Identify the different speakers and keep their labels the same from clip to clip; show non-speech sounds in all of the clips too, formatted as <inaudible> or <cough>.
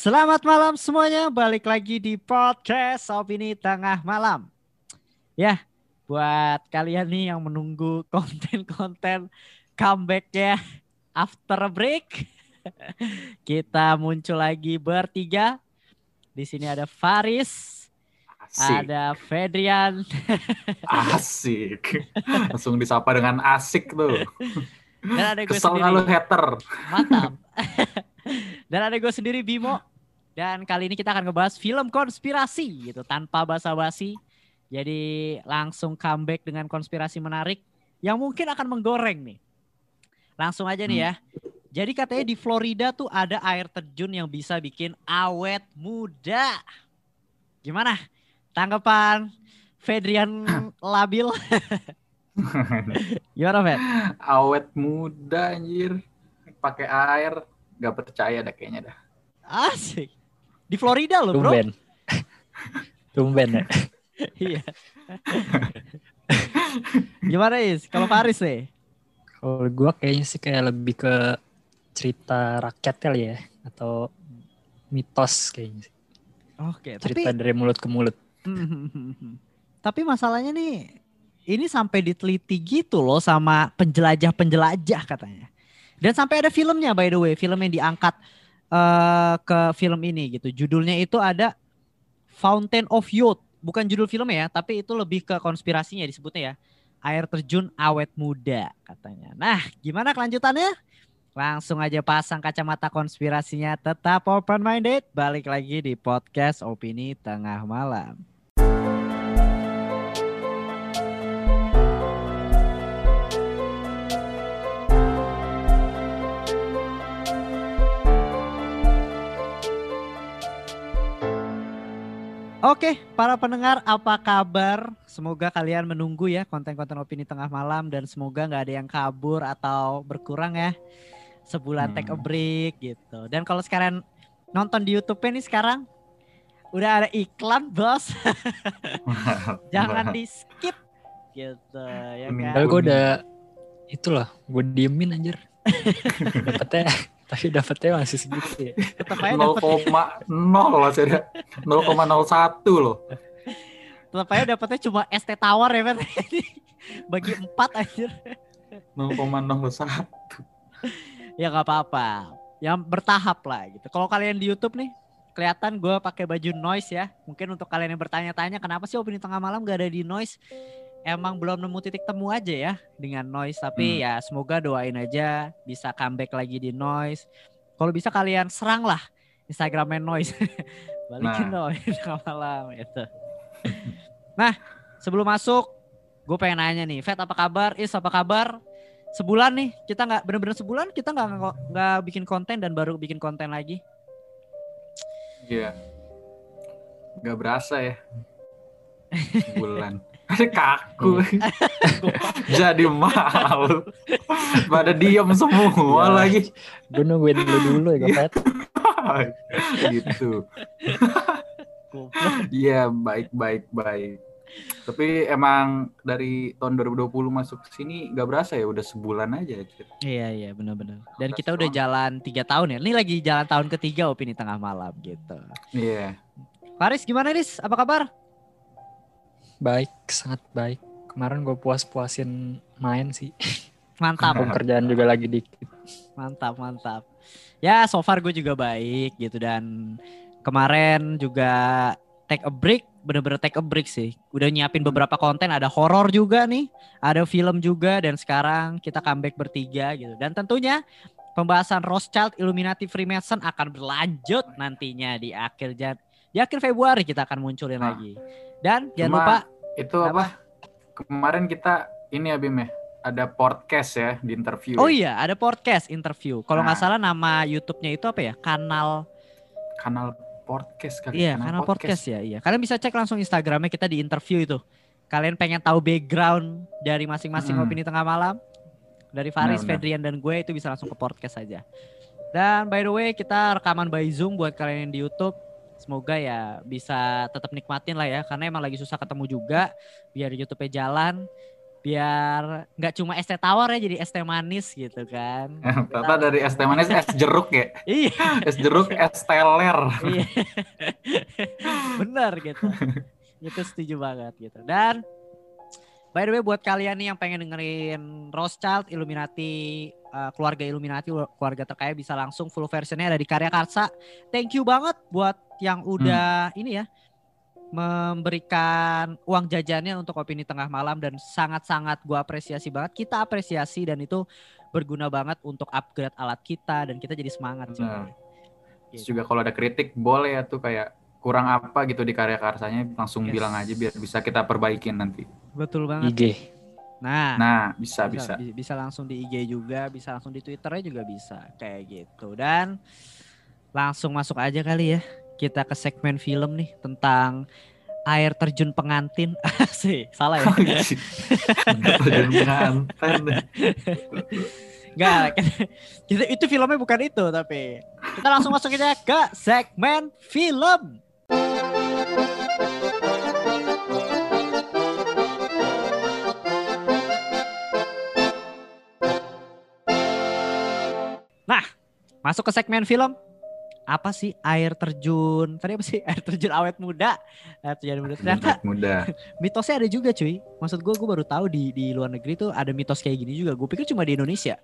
Speaker 1: Selamat malam semuanya, balik lagi di podcast Opini Tengah Malam. Ya, buat kalian nih yang menunggu <laughs> konten-konten comeback ya after break. <laughs> Kita muncul lagi bertiga. Di sini ada Faris,
Speaker 2: Asik.
Speaker 1: ada Fedrian, <laughs>
Speaker 2: Asik. Langsung disapa dengan asik tuh.
Speaker 1: dan ada gue
Speaker 2: Kesel
Speaker 1: sendiri.
Speaker 2: hater?
Speaker 1: Mantap. Dan ada gue sendiri Bimo. Dan kali ini kita akan ngebahas film konspirasi gitu tanpa basa-basi. Jadi langsung comeback dengan konspirasi menarik yang mungkin akan menggoreng nih. Langsung aja nih ya. Jadi katanya di Florida tuh ada air terjun yang bisa bikin awet muda. Gimana? Tanggapan Fedrian <clears throat> Labil? <laughs> Gimana Fed?
Speaker 2: Awet muda anjir. Pakai air. Gak percaya dah kayaknya dah.
Speaker 1: Asik. Di Florida loh bro.
Speaker 3: Tumben. <laughs> Tumben ya.
Speaker 1: Iya. Gimana Is? Kalau Paris deh?
Speaker 3: Kalau gue kayaknya sih kayak lebih ke cerita rakyat kali ya. Atau mitos kayaknya sih.
Speaker 1: Oke, tapi
Speaker 3: Cerita dari mulut ke mulut. <laughs>
Speaker 1: tapi masalahnya nih ini sampai diteliti gitu loh sama penjelajah-penjelajah katanya. Dan sampai ada filmnya by the way, film yang diangkat eh, ke film ini gitu. Judulnya itu ada Fountain of Youth. Bukan judul filmnya ya, tapi itu lebih ke konspirasinya disebutnya ya. Air terjun awet muda katanya. Nah, gimana kelanjutannya? Langsung aja pasang kacamata konspirasinya. Tetap open minded. Balik lagi di podcast Opini Tengah Malam. Oke, para pendengar apa kabar? Semoga kalian menunggu ya konten-konten opini tengah malam dan semoga nggak ada yang kabur atau berkurang ya. Sebulan take a
Speaker 2: Hmm.
Speaker 1: break gitu. Dan kalau sekarang nonton di YouTube nih sekarang udah ada iklan, Bos. <laughs> Jangan di skip gitu ya kan.
Speaker 3: Tapi gue udah itu loh, gue diemin anjir. <laughs> dapetnya, tapi dapetnya masih segitu ya.
Speaker 1: Tetap aja dapat
Speaker 2: 0,0 masih ada. 0,01 loh.
Speaker 1: tetap aja dapatnya cuma ST Tower ya, Fer. <laughs> Bagi empat anjir.
Speaker 2: 0,01.
Speaker 1: ya nggak apa-apa yang bertahap lah gitu kalau kalian di YouTube nih kelihatan gue pakai baju noise ya mungkin untuk kalian yang bertanya-tanya kenapa sih opini tengah malam gak ada di noise emang belum nemu titik temu aja ya dengan noise tapi
Speaker 2: Hmm.
Speaker 1: ya semoga doain aja bisa comeback lagi di noise kalau bisa kalian serang lah Instagramnya noise <laughs> balikin opini <laughs> tengah malam gitu nah sebelum masuk gue pengen nanya nih Fat apa kabar Is apa kabar sebulan nih kita nggak bener-bener sebulan kita nggak nggak- nggak bikin konten dan baru bikin konten lagi
Speaker 2: Iya. Gak berasa ya. <laughs> Bulan. Kaku. Jadi malu. Pada diem semua
Speaker 3: Ya.
Speaker 2: lagi.
Speaker 3: Gue nungguin dulu dulu ya, Gopet.
Speaker 2: gitu. Iya, baik baik baik. Tapi emang dari tahun 2020 masuk ke sini gak berasa ya udah sebulan aja. Cid.
Speaker 1: iya iya benar-benar dan kita udah
Speaker 2: tahun.
Speaker 1: jalan tiga tahun ya ini lagi jalan tahun ketiga opini tengah malam gitu
Speaker 2: Iya.
Speaker 1: Faris gimana Riz apa kabar
Speaker 3: Baik, sangat baik. Kemarin gue puas-puasin main sih. <laughs>
Speaker 1: mantap
Speaker 3: Pekerjaan juga lagi dikit.
Speaker 1: mantap mantap ya so far gue juga baik gitu dan kemarin juga take a break bener-bener take a break sih udah nyiapin beberapa konten ada horor juga nih ada film juga dan sekarang kita comeback bertiga gitu dan tentunya pembahasan Rothschild Illuminati Freemason akan berlanjut nantinya di akhir jan di akhir Februari kita akan munculin
Speaker 2: Nah.
Speaker 1: lagi dan jangan
Speaker 2: Cuma
Speaker 1: lupa
Speaker 2: Itu apa? Kemarin kita ini ya Bim ya. Ada podcast ya di interview.
Speaker 1: oh
Speaker 2: ya.
Speaker 1: iya ada podcast interview kalau nggak
Speaker 2: Nah.
Speaker 1: salah nama YouTube-nya itu apa ya kanal
Speaker 2: Kanal podcast kali.
Speaker 1: Iya, karena podcast. ya, iya. Kalian bisa cek langsung Instagramnya kita di interview itu. Kalian pengen tahu background dari masing-masing
Speaker 2: Mm-mm.
Speaker 1: opini tengah malam? Dari Faris,
Speaker 2: benar.
Speaker 1: Fedrian, dan gue itu bisa langsung ke podcast saja. Dan by the way, kita rekaman by Zoom buat kalian yang di YouTube. Semoga ya bisa tetap nikmatin lah ya, karena emang lagi susah ketemu juga. Biar YouTube-nya jalan. biar nggak cuma es teh tawar ya jadi es teh manis gitu kan <laughs>
Speaker 2: Ternyata dari es teh manis es jeruk ya. <laughs>
Speaker 1: iya
Speaker 2: Es jeruk es teler.
Speaker 1: iya <laughs> bener gitu itu setuju banget gitu dan by the way buat kalian nih yang pengen dengerin Rothschild Illuminati uh, keluarga Illuminati keluarga terkaya bisa langsung full versionnya ada di Karya Karsa thank you banget buat yang udah ini ya memberikan uang jajannya untuk opini tengah malam dan sangat-sangat gua apresiasi banget kita apresiasi dan itu berguna banget untuk upgrade alat kita dan kita jadi semangat.
Speaker 2: Terus juga kalau ada kritik boleh ya tuh kayak kurang apa gitu di karya karsanya langsung
Speaker 1: Yes.
Speaker 2: bilang aja biar bisa kita perbaikin nanti.
Speaker 1: betul banget
Speaker 3: IG.
Speaker 1: Nah
Speaker 2: Nah, bisa bisa.
Speaker 1: bi- bisa langsung di IG juga, bisa langsung di Twitternya juga bisa kayak gitu. Dan langsung masuk aja kali ya. Kita ke segmen film nih tentang air terjun pengantin. <laughs> sih, salah ya?
Speaker 2: Terjun pengantin.
Speaker 1: Enggak, kita itu filmnya bukan itu tapi kita langsung masuk aja ke segmen film. Masuk ke segmen film. Apa sih air terjun? Tadi apa sih <laughs> air terjun awet muda? Air terjun muda. Ternyata
Speaker 2: Muda. <laughs>
Speaker 1: mitosnya ada juga cuy. Maksud gue, gue baru tahu di di luar negeri tuh ada mitos kayak gini juga. Gue pikir cuma di Indonesia.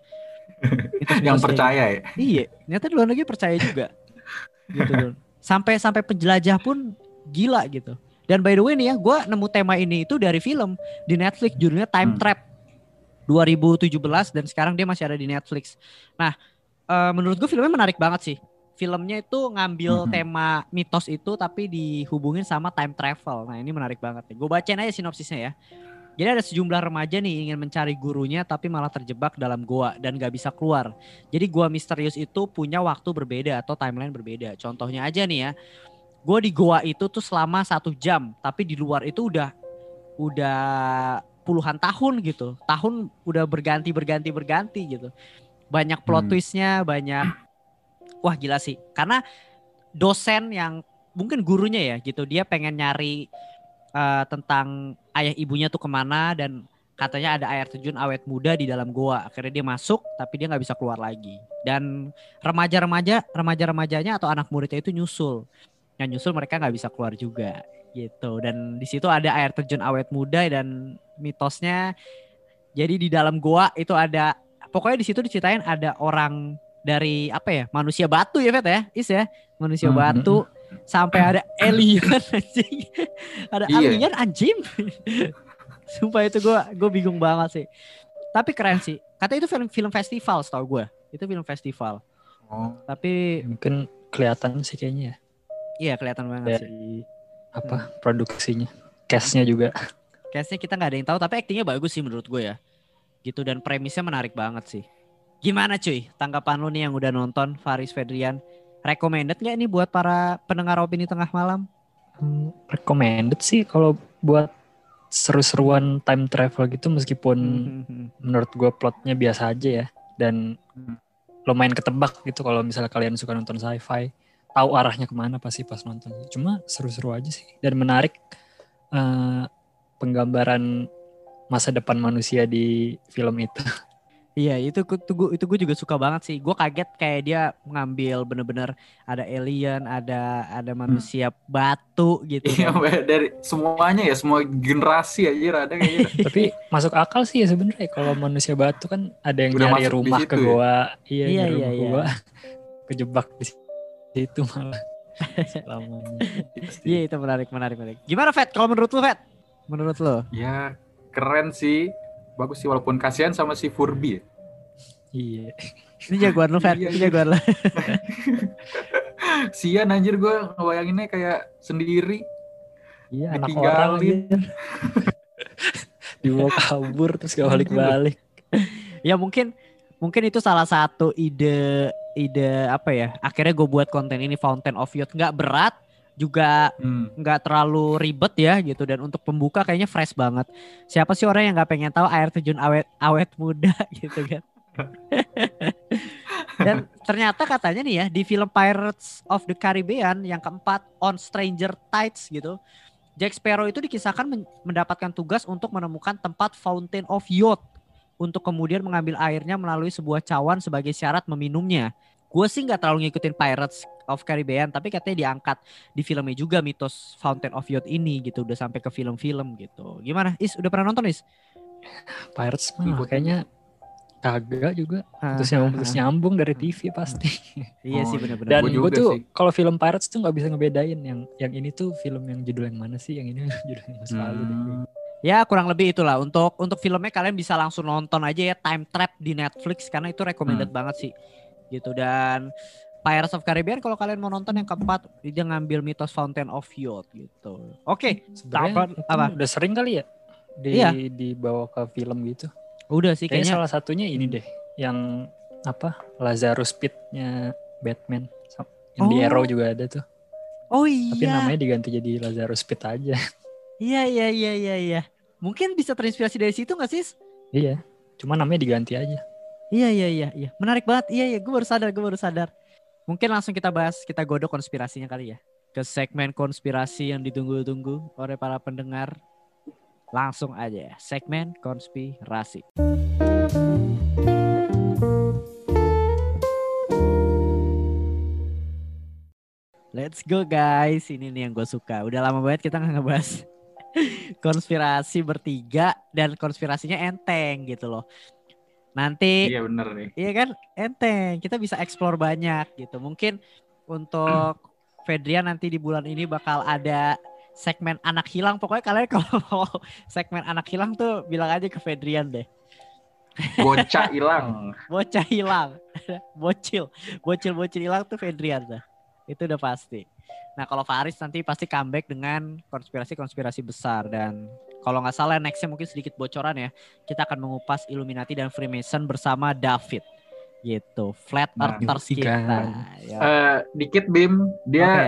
Speaker 1: <laughs> Mitos-mitos
Speaker 2: Yang percaya ya.
Speaker 1: Iya, ternyata di luar negeri percaya juga. gitu Don. Sampai sampai penjelajah pun gila gitu. Dan by the way nih ya, gue nemu tema ini itu dari film di Netflix judulnya Time
Speaker 2: Hmm.
Speaker 1: Trap 2017 dan sekarang dia masih ada di Netflix. Nah, eh, menurut gue filmnya menarik banget sih. Filmnya itu ngambil
Speaker 2: Mhm.
Speaker 1: tema mitos itu tapi dihubungin sama time travel. Nah ini menarik banget nih. Gue bacain aja sinopsisnya ya. Jadi ada sejumlah remaja nih ingin mencari gurunya tapi malah terjebak dalam goa dan gak bisa keluar. Jadi gua misterius itu punya waktu berbeda atau timeline berbeda. Contohnya aja nih ya, gue di goa itu tuh selama satu jam, tapi di luar itu udah udah puluhan tahun gitu. Tahun udah berganti berganti berganti gitu. Banyak plot
Speaker 2: Hmm.
Speaker 1: twistnya, banyak wah gila sih. Karena dosen yang mungkin gurunya ya gitu, dia pengen nyari eh, tentang ayah ibunya tuh ke mana dan katanya ada air terjun awet muda di dalam goa. Akhirnya dia masuk tapi dia nggak bisa keluar lagi. Dan remaja-remaja, remaja-remajanya atau anak muridnya itu nyusul. Yang nyusul mereka nggak bisa keluar juga gitu. Dan di situ ada air terjun awet muda dan mitosnya jadi di dalam goa itu ada pokoknya di situ diceritain ada orang dari apa ya manusia batu ya Fet ya? Is ya? Manusia
Speaker 2: Hmm,
Speaker 1: batu sampai ada <coughs> alien anjing. Ada
Speaker 2: Iya.
Speaker 1: alien anjing. <laughs> Sumpah itu gue gue bingung banget sih. Tapi keren sih. Kata itu film film festival setahu gue itu film festival.
Speaker 2: Oh,
Speaker 1: tapi
Speaker 3: Mungkin kelihatan sih kayaknya ya.
Speaker 1: Iya kelihatan banget sih.
Speaker 3: dari apa produksinya. Cast-nya juga.
Speaker 1: Kayaknya kita nggak ada yang tahu tapi aktingnya bagus sih menurut gue ya gitu dan premisnya menarik banget sih. Gimana cuy tanggapan lu nih yang udah nonton Faris Fedrian? Recommended nggak nih buat para pendengar opini tengah malam?
Speaker 3: Hmm, recommended sih kalau buat seru-seruan time travel gitu meskipun
Speaker 1: Hmm.
Speaker 3: menurut gue plotnya biasa aja ya dan
Speaker 2: Hmm.
Speaker 3: lumayan ketebak gitu kalau misalnya kalian suka nonton sci-fi. Tahu arahnya ke mana pasti pas nonton. Cuma seru-seru aja sih. Dan menarik eh, penggambaran masa depan manusia di film itu
Speaker 1: Iya itu itu gue itu gue juga suka banget sih. Gue kaget kayak dia ngambil bener-bener ada alien, ada ada manusia batu gitu.
Speaker 2: Iya, <laughs>
Speaker 1: kan.
Speaker 2: Dari semuanya ya, semua generasi aja ada kayak gitu. <laughs>
Speaker 3: tapi masuk akal sih ya sebenarnya kalau manusia batu kan ada yang
Speaker 2: Udah
Speaker 3: nyari
Speaker 2: masuk di
Speaker 3: rumah
Speaker 2: situ
Speaker 3: ke
Speaker 2: ya?
Speaker 3: goa iya,
Speaker 1: Iya,
Speaker 3: nyari
Speaker 1: iya,
Speaker 3: rumah ke
Speaker 1: iya.
Speaker 3: goa <laughs> kejebak di situ malah selamanya
Speaker 1: Iya itu menarik menarik menarik. Gimana Fat? Kalau menurut lu Fat? Menurut lu?
Speaker 2: Ya, keren sih. Bagus sih walaupun kasihan sama si Furby ya.
Speaker 3: iya <laughs>
Speaker 1: Ini jagoan lu Fat.
Speaker 2: Iya,
Speaker 1: Ini
Speaker 2: iya.
Speaker 1: jagoan lu. <laughs>
Speaker 2: Sian anjir gue ngebayanginnya kayak sendiri.
Speaker 3: iya anak orang <laughs> dibawa kabur terus gak balik-balik
Speaker 1: ya mungkin mungkin itu salah satu ide ide apa ya? Akhirnya gue buat konten ini Fountain of Youth nggak berat juga
Speaker 2: Hmm.
Speaker 1: nggak terlalu ribet ya gitu dan untuk pembuka kayaknya fresh banget. Siapa sih orang yang nggak pengen tahu air terjun awet awet muda <laughs> gitu kan? <laughs> dan ternyata katanya nih ya di film Pirates of the Caribbean yang keempat On Stranger Tides gitu, Jack Sparrow itu dikisahkan men- mendapatkan tugas untuk menemukan tempat Fountain of Youth untuk kemudian mengambil airnya melalui sebuah cawan sebagai syarat meminumnya. Gue sih nggak terlalu ngikutin Pirates of Caribbean, tapi katanya diangkat di filmnya juga mitos Fountain of Youth ini gitu, udah sampai ke film-film gitu. Gimana? Is udah pernah nonton Is?
Speaker 3: Pirates mah
Speaker 2: Ngikutin.
Speaker 3: kayaknya kagak juga.
Speaker 1: Ah,
Speaker 3: Terus
Speaker 1: ah,
Speaker 3: nyambung, terus
Speaker 1: ah.
Speaker 3: nyambung dari TV pasti. <laughs>
Speaker 1: Iya
Speaker 2: Oh,
Speaker 1: sih
Speaker 2: iya.
Speaker 1: benar-benar.
Speaker 3: Dan gue
Speaker 2: juga
Speaker 3: tuh kalau film Pirates tuh nggak bisa ngebedain yang yang ini tuh film yang judul yang mana sih, yang ini <laughs> judul yang masa lalu deh.
Speaker 2: Hmm.
Speaker 1: Ya kurang lebih itulah untuk untuk filmnya kalian bisa langsung nonton aja ya Time Trap di Netflix karena itu recommended banget sih gitu dan Pirates of Caribbean kalau kalian mau nonton yang keempat dia ngambil mitos Fountain of Youth gitu. Oke,
Speaker 3: Sebenarnya
Speaker 1: Apa-
Speaker 3: udah sering kali ya di
Speaker 1: Iya.
Speaker 3: dibawa ke film gitu.
Speaker 1: udah sih
Speaker 3: Kayaknya
Speaker 1: kayaknya
Speaker 3: salah satunya ini deh, yang apa Lazarus Pit-nya Batman. Yang di
Speaker 1: Oh.
Speaker 3: Arrow juga ada tuh.
Speaker 1: Oh
Speaker 3: Tapi
Speaker 1: iya.
Speaker 3: namanya diganti jadi Lazarus Pit aja. <laughs>
Speaker 1: Iya iya iya iya iya. Mungkin bisa terinspirasi dari situ gak sih?
Speaker 3: iya, cuma namanya diganti aja.
Speaker 1: Iya iya iya iya. Menarik banget. Iya iya, gue baru sadar, gue baru sadar. Mungkin langsung kita bahas, kita godok konspirasinya kali ya. Ke segmen konspirasi yang ditunggu-tunggu oleh para pendengar. Langsung aja ya, segmen konspirasi. Let's go guys, ini nih yang gue suka. Udah lama banget kita nggak ngebahas <laughs> konspirasi bertiga dan konspirasinya enteng gitu loh. Nanti
Speaker 2: Iya bener nih.
Speaker 1: Iya kan? Enteng kita bisa explore banyak gitu. Mungkin untuk Fedrian nanti di bulan ini bakal ada segmen anak hilang. Pokoknya kalian <laughs> kalau mau segmen anak hilang tuh bilang aja ke Fedrian deh.
Speaker 2: Bocah hilang. <laughs>
Speaker 1: bocah hilang. <laughs> Bocil bocil bocil hilang tuh Fedrian dah itu udah pasti nah kalau Faris nanti pasti comeback dengan konspirasi-konspirasi besar dan kalau nggak salah nextnya mungkin sedikit bocoran ya kita akan mengupas Illuminati dan Freemason bersama David gitu flat
Speaker 2: Nah,
Speaker 1: earthers
Speaker 3: iya.
Speaker 1: kita Ya.
Speaker 2: Eh, dikit Bim, dia
Speaker 1: Oke.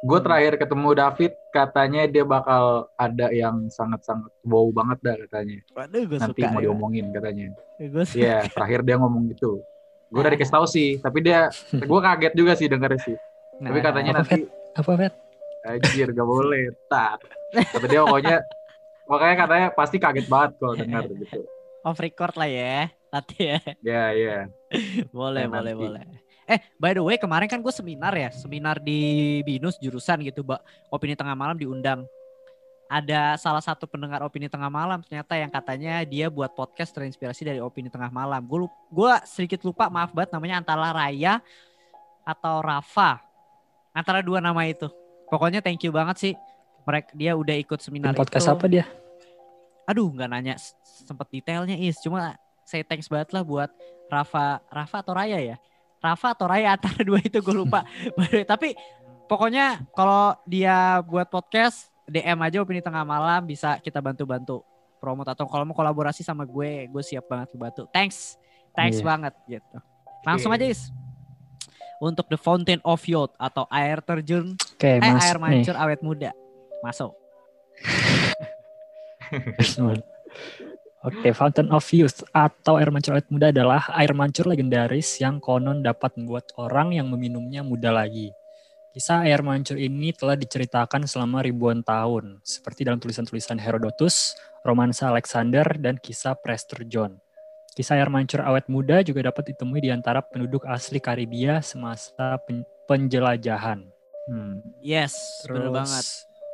Speaker 2: gue terakhir ketemu David katanya dia bakal ada yang sangat-sangat wow banget dah katanya.
Speaker 1: Waduh gue
Speaker 2: Nanti
Speaker 1: suka
Speaker 2: mau
Speaker 1: ya.
Speaker 2: diomongin katanya.
Speaker 1: Suka.
Speaker 2: Iya, terakhir dia ngomong gitu. Gue udah dikasih tahu sih, tapi dia <laughs> gue kaget juga sih dengarnya sih. Tapi
Speaker 1: Nah,
Speaker 2: katanya
Speaker 3: apa,
Speaker 2: nanti
Speaker 3: Apa Fet?
Speaker 2: anjir gak boleh. Tar. Tapi dia pokoknya makanya katanya pasti kaget banget kalau dengar gitu.
Speaker 1: off record lah ya nanti ya
Speaker 2: Ya, ya.
Speaker 1: boleh
Speaker 2: Nah,
Speaker 1: boleh
Speaker 2: nanti.
Speaker 1: boleh eh by the way kemarin kan gue seminar ya seminar di binus jurusan gitu mbak opini tengah malam diundang ada salah satu pendengar opini tengah malam ternyata yang katanya dia buat podcast terinspirasi dari opini tengah malam gue gue sedikit lupa maaf banget namanya antara Raya atau Rafa antara dua nama itu. Pokoknya thank you banget sih. Mereka dia udah ikut seminar
Speaker 3: podcast
Speaker 1: itu.
Speaker 3: apa dia?
Speaker 1: aduh nggak nanya. Sempet detailnya is. Cuma saya thanks banget lah buat Rafa Rafa atau Raya ya? Rafa atau Raya <laughs> antara dua itu gue lupa. <laughs> Tapi pokoknya kalau dia buat podcast DM aja opini tengah malam. Bisa kita bantu-bantu promote atau kalau mau kolaborasi sama gue gue siap banget bantu thanks. Thanks
Speaker 3: Iya.
Speaker 1: banget gitu. Langsung
Speaker 2: Oke.
Speaker 1: aja is untuk the Fountain of Youth atau air terjun
Speaker 3: Oke,
Speaker 1: eh
Speaker 3: Mas.
Speaker 1: air
Speaker 3: nih.
Speaker 1: mancur awet muda masuk <laughs>
Speaker 3: Oke, Fountain of Youth atau air mancur awet muda adalah air mancur legendaris yang konon dapat membuat orang yang meminumnya muda lagi. Kisah air mancur ini telah diceritakan selama ribuan tahun, seperti dalam tulisan-tulisan Herodotus, romansa Alexander, dan kisah Prester John. Kisah air mancur awet muda juga dapat ditemui di antara penduduk asli Karibia semasa pen- penjelajahan.
Speaker 2: Hmm.
Speaker 1: yes bener banget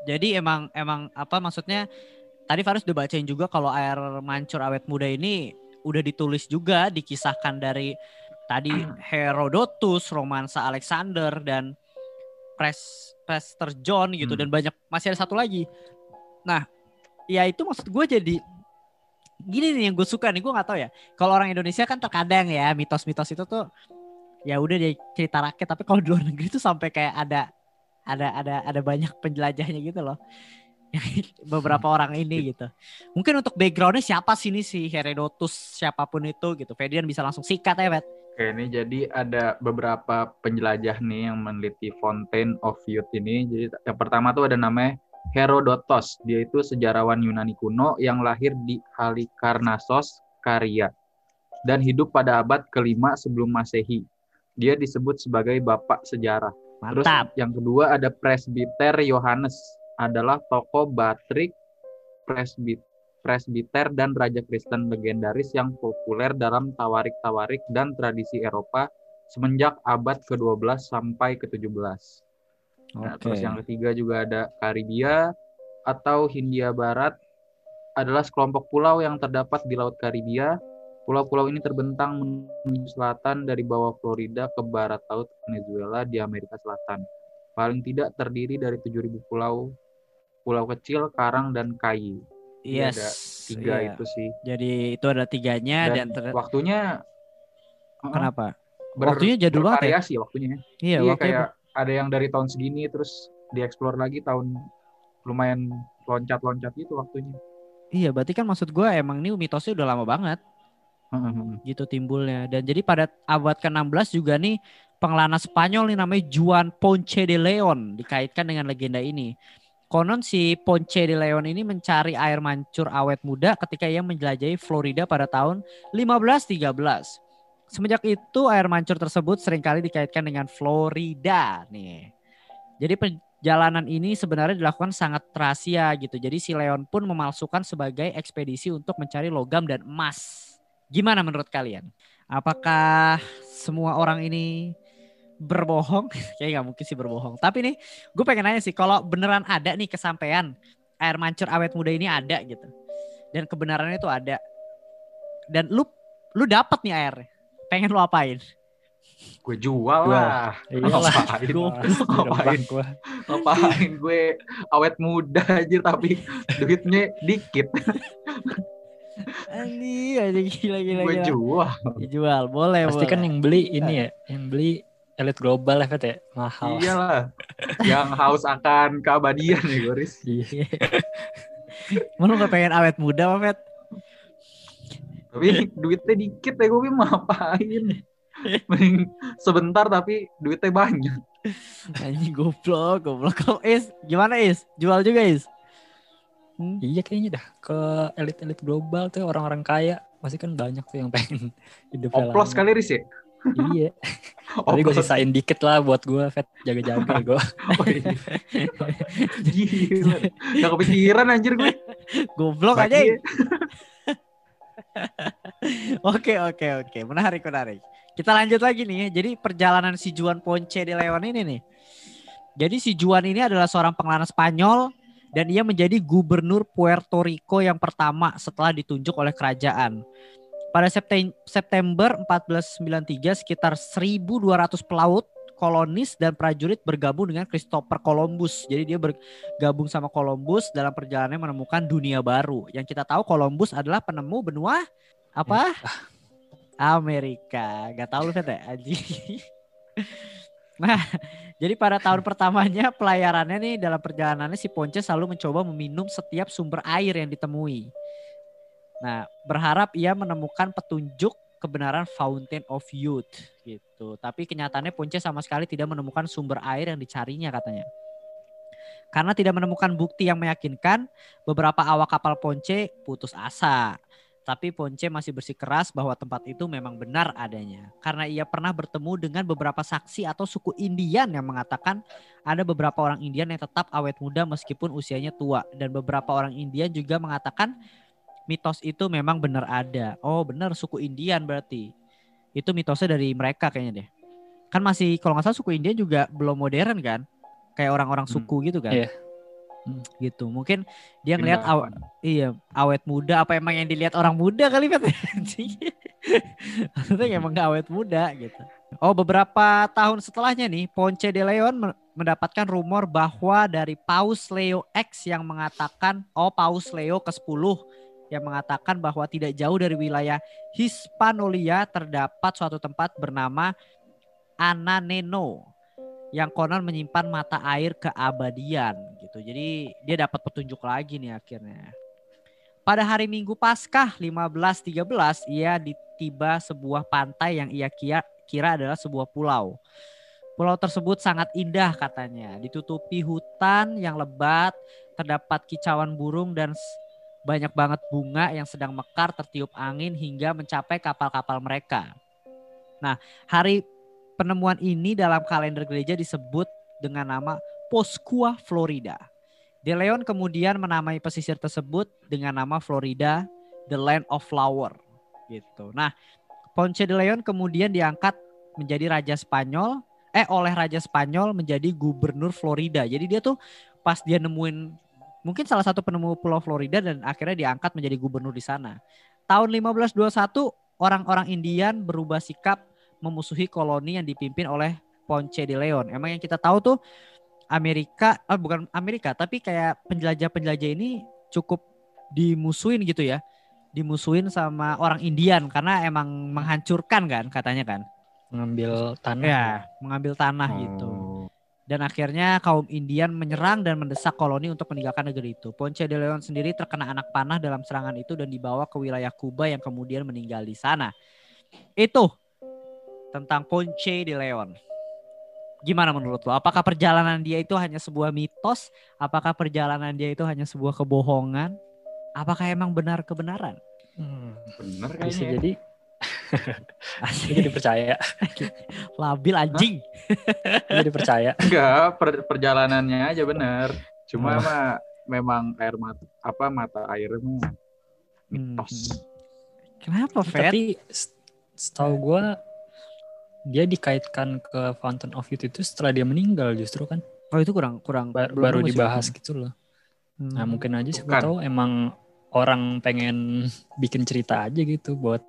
Speaker 1: Jadi emang emang apa maksudnya tadi Faris udah bacain juga kalau air mancur awet muda ini udah ditulis juga dikisahkan dari tadi <clears throat> Herodotus, romansa Alexander dan Pres Prester John gitu
Speaker 2: Hmm.
Speaker 1: dan banyak masih ada satu lagi. Nah, ya itu maksud gue jadi gini nih yang gue suka nih gue nggak tahu ya. Kalau orang Indonesia kan terkadang ya mitos-mitos itu tuh ya udah dia cerita rakyat. Tapi kalau di luar negeri tuh sampai kayak ada ada ada ada banyak penjelajahnya gitu loh. <laughs> Beberapa orang ini gitu. Mungkin untuk backgroundnya siapa sih ini si Herodotus siapa pun itu gitu. Fedian bisa langsung sikat ya Bet
Speaker 2: Oke, ini jadi ada beberapa penjelajah nih yang meneliti Fountain of Youth ini. Jadi yang pertama tuh ada namanya Herodotos. Dia itu sejarawan Yunani kuno yang lahir di Halikarnassos, Karia. Dan hidup pada abad kelima sebelum Masehi. Dia disebut sebagai bapak sejarah. Terus
Speaker 1: mantap
Speaker 2: yang kedua ada Presbiter Yohanes. adalah tokoh Batrik, presbit, presbiter, dan raja Kristen legendaris yang populer dalam tawarik-tawarik dan tradisi Eropa semenjak abad ke-12 sampai ke-17. Nah, terus yang ketiga juga ada Karibia atau Hindia Barat adalah sekelompok pulau yang terdapat di Laut Karibia. Pulau-pulau ini terbentang menuju selatan dari bawah Florida ke barat laut Venezuela di Amerika Selatan. Paling tidak terdiri dari 7.000 pulau, pulau kecil, karang, dan kayu.
Speaker 1: Yes.
Speaker 2: Ada tiga
Speaker 1: iya.
Speaker 2: itu sih.
Speaker 1: Jadi itu ada tiganya dan,
Speaker 2: Dan,
Speaker 1: ter-
Speaker 2: waktunya
Speaker 1: kenapa?
Speaker 2: ber-
Speaker 1: Waktunya jadul banget ya?
Speaker 2: waktunya.
Speaker 1: Iya,
Speaker 2: Iya,
Speaker 1: waktunya
Speaker 2: kayak ada yang dari tahun segini terus dieksplor lagi tahun lumayan loncat-loncat gitu waktunya.
Speaker 1: Iya, berarti kan maksud gue emang ini mitosnya udah lama banget gitu timbulnya. Dan jadi pada abad ke-16 juga nih pengelana Spanyol nih namanya Juan Ponce de Leon dikaitkan dengan legenda ini. Konon si Ponce de Leon ini mencari air mancur awet muda ketika ia menjelajahi Florida pada tahun 1513. Semenjak itu air mancur tersebut sering kali dikaitkan dengan Florida nih. Jadi perjalanan ini sebenarnya dilakukan sangat rahasia gitu. Jadi si Leon pun memalsukan sebagai ekspedisi untuk mencari logam dan emas. Gimana menurut kalian? Apakah semua orang ini berbohong? <laughs> Kayaknya nggak mungkin sih berbohong. Tapi nih, gue pengen nanya sih, kalau beneran ada nih kesampaian air mancur awet muda ini ada gitu, dan kebenarannya itu ada, dan lu lu dapat nih airnya, pengen lu apain?
Speaker 2: Gue jual lah.
Speaker 3: Iyalah.
Speaker 2: Ngapain?
Speaker 1: Gua-
Speaker 2: Ngapain?
Speaker 3: gua.
Speaker 2: Ngapain gue awet muda aja tapi duitnya dikit.
Speaker 1: Ani, aja gila gila
Speaker 2: gue jual.
Speaker 1: Ya, jual, boleh
Speaker 3: Pasti
Speaker 1: boleh.
Speaker 3: kan yang beli ini ya, yang beli elit global ya, ya, mahal.
Speaker 2: Iyalah. Yang haus akan keabadian ya, Goris.
Speaker 3: Iya.
Speaker 1: Mau lu gak pengen awet muda, apa, Fet?
Speaker 2: Tapi <laughs> duitnya dikit ya gue mau ngapain. <laughs> Mending sebentar tapi duitnya banyak.
Speaker 1: Anjing goblok, goblok. Kalau Is, gimana Is? Jual juga Is? Hmm?
Speaker 3: Iya kayaknya dah ke elit-elit global tuh orang-orang kaya masih kan banyak tuh yang pengen <laughs> hidup
Speaker 2: Oplos kali Riz ya?
Speaker 3: Iya. Tapi gue sisain dikit lah buat gue, Fet jaga-jaga gue.
Speaker 2: Oh, iya. Gila. Gak kepikiran anjir gue.
Speaker 1: Goblok aja. <laughs> Oke, oke, oke. Menarik, menarik. Kita lanjut lagi nih ya. Jadi perjalanan si Juan Ponce de Leon ini nih. Jadi si Juan ini adalah seorang pengelana Spanyol dan ia menjadi gubernur Puerto Rico yang pertama setelah ditunjuk oleh kerajaan. Pada Septem- September 1493 sekitar 1200 pelaut, kolonis dan prajurit bergabung dengan Christopher Columbus. Jadi dia bergabung sama Columbus dalam perjalanannya menemukan dunia baru. Yang kita tahu Columbus adalah penemu benua apa? Amerika. Gak tahu lu Fet ya? Anjing. <laughs> Nah, jadi pada tahun pertamanya pelayarannya nih dalam perjalanannya si Ponce selalu mencoba meminum setiap sumber air yang ditemui. Nah, berharap ia menemukan petunjuk kebenaran Fountain of Youth gitu. Tapi kenyataannya Ponce sama sekali tidak menemukan sumber air yang dicarinya katanya. Karena tidak menemukan bukti yang meyakinkan, beberapa awak kapal Ponce putus asa. Tapi Ponce masih bersikeras bahwa tempat itu memang benar adanya. Karena ia pernah bertemu dengan beberapa saksi atau suku Indian yang mengatakan ada beberapa orang Indian yang tetap awet muda meskipun usianya tua. Dan beberapa orang Indian juga mengatakan mitos itu memang benar ada. Oh benar suku Indian berarti. Itu mitosnya dari mereka kayaknya deh. Kan masih kalau nggak salah suku Indian juga belum modern kan. Kayak orang-orang
Speaker 2: Hmm.
Speaker 1: suku gitu kan.
Speaker 3: Iya. Hmm.
Speaker 1: Gitu. Mungkin dia ngelihat
Speaker 2: Pindah.
Speaker 1: aw- Iya, awet muda apa emang yang dilihat orang muda kali? <laughs> Anjing. Maksudnya emang gak awet muda gitu. Oh, beberapa tahun setelahnya nih, Ponce de Leon men- mendapatkan rumor bahwa dari Paus Leo X yang mengatakan, oh Paus Leo ke-10 yang mengatakan bahwa tidak jauh dari wilayah Hispanolia terdapat suatu tempat bernama Ananeno yang konon menyimpan mata air keabadian gitu. Jadi dia dapat petunjuk lagi nih akhirnya. Pada hari Minggu Paskah 1513 ia ditiba sebuah pantai yang ia kira, kira adalah sebuah pulau. Pulau tersebut sangat indah katanya, ditutupi hutan yang lebat, terdapat kicauan burung dan banyak banget bunga yang sedang mekar tertiup angin hingga mencapai kapal-kapal mereka. Nah, hari penemuan ini dalam kalender gereja disebut dengan nama Pascua Florida. De Leon kemudian menamai pesisir tersebut dengan nama Florida, the land of flower gitu. Nah, Ponce de Leon kemudian diangkat menjadi raja Spanyol eh oleh raja Spanyol menjadi gubernur Florida. Jadi dia tuh pas dia nemuin mungkin salah satu penemu pulau Florida dan akhirnya diangkat menjadi gubernur di sana. Tahun 1521 orang-orang Indian berubah sikap memusuhi koloni yang dipimpin oleh Ponce de Leon. Emang yang kita tahu tuh Amerika, ah bukan Amerika, tapi kayak penjelajah-penjelajah ini cukup dimusuhin gitu ya. Dimusuhin sama orang Indian karena emang menghancurkan kan katanya kan.
Speaker 3: Mengambil tanah.
Speaker 1: Ya, mengambil tanah gitu. Dan akhirnya kaum Indian menyerang dan mendesak koloni untuk meninggalkan negeri itu. Ponce de Leon sendiri terkena anak panah dalam serangan itu dan dibawa ke wilayah Kuba yang kemudian meninggal di sana. Itu tentang Ponce de Leon. Gimana menurut lo? Apakah perjalanan dia itu hanya sebuah mitos? Apakah perjalanan dia itu hanya sebuah kebohongan? Apakah emang benar kebenaran?
Speaker 3: Hmm,
Speaker 2: Bener
Speaker 3: bisa
Speaker 2: kayaknya. ya.
Speaker 3: jadi
Speaker 1: Asik.
Speaker 3: jadi percaya. <laughs>
Speaker 1: Labil anjing.
Speaker 3: jadi percaya.
Speaker 2: Enggak, per- perjalanannya aja bener. Cuma
Speaker 3: Oh.
Speaker 2: mah memang air mata apa mata airnya mitos.
Speaker 1: Hmm. Kenapa, Fet?
Speaker 3: Tapi setahu gue dia dikaitkan ke Fountain of Youth itu setelah dia meninggal justru kan
Speaker 1: Oh itu kurang kurang
Speaker 3: Ba-
Speaker 1: belum
Speaker 3: baru
Speaker 1: sih.
Speaker 3: dibahas gitu loh.
Speaker 1: Hmm.
Speaker 3: Nah mungkin aja siapa tahu emang orang pengen bikin cerita aja gitu buat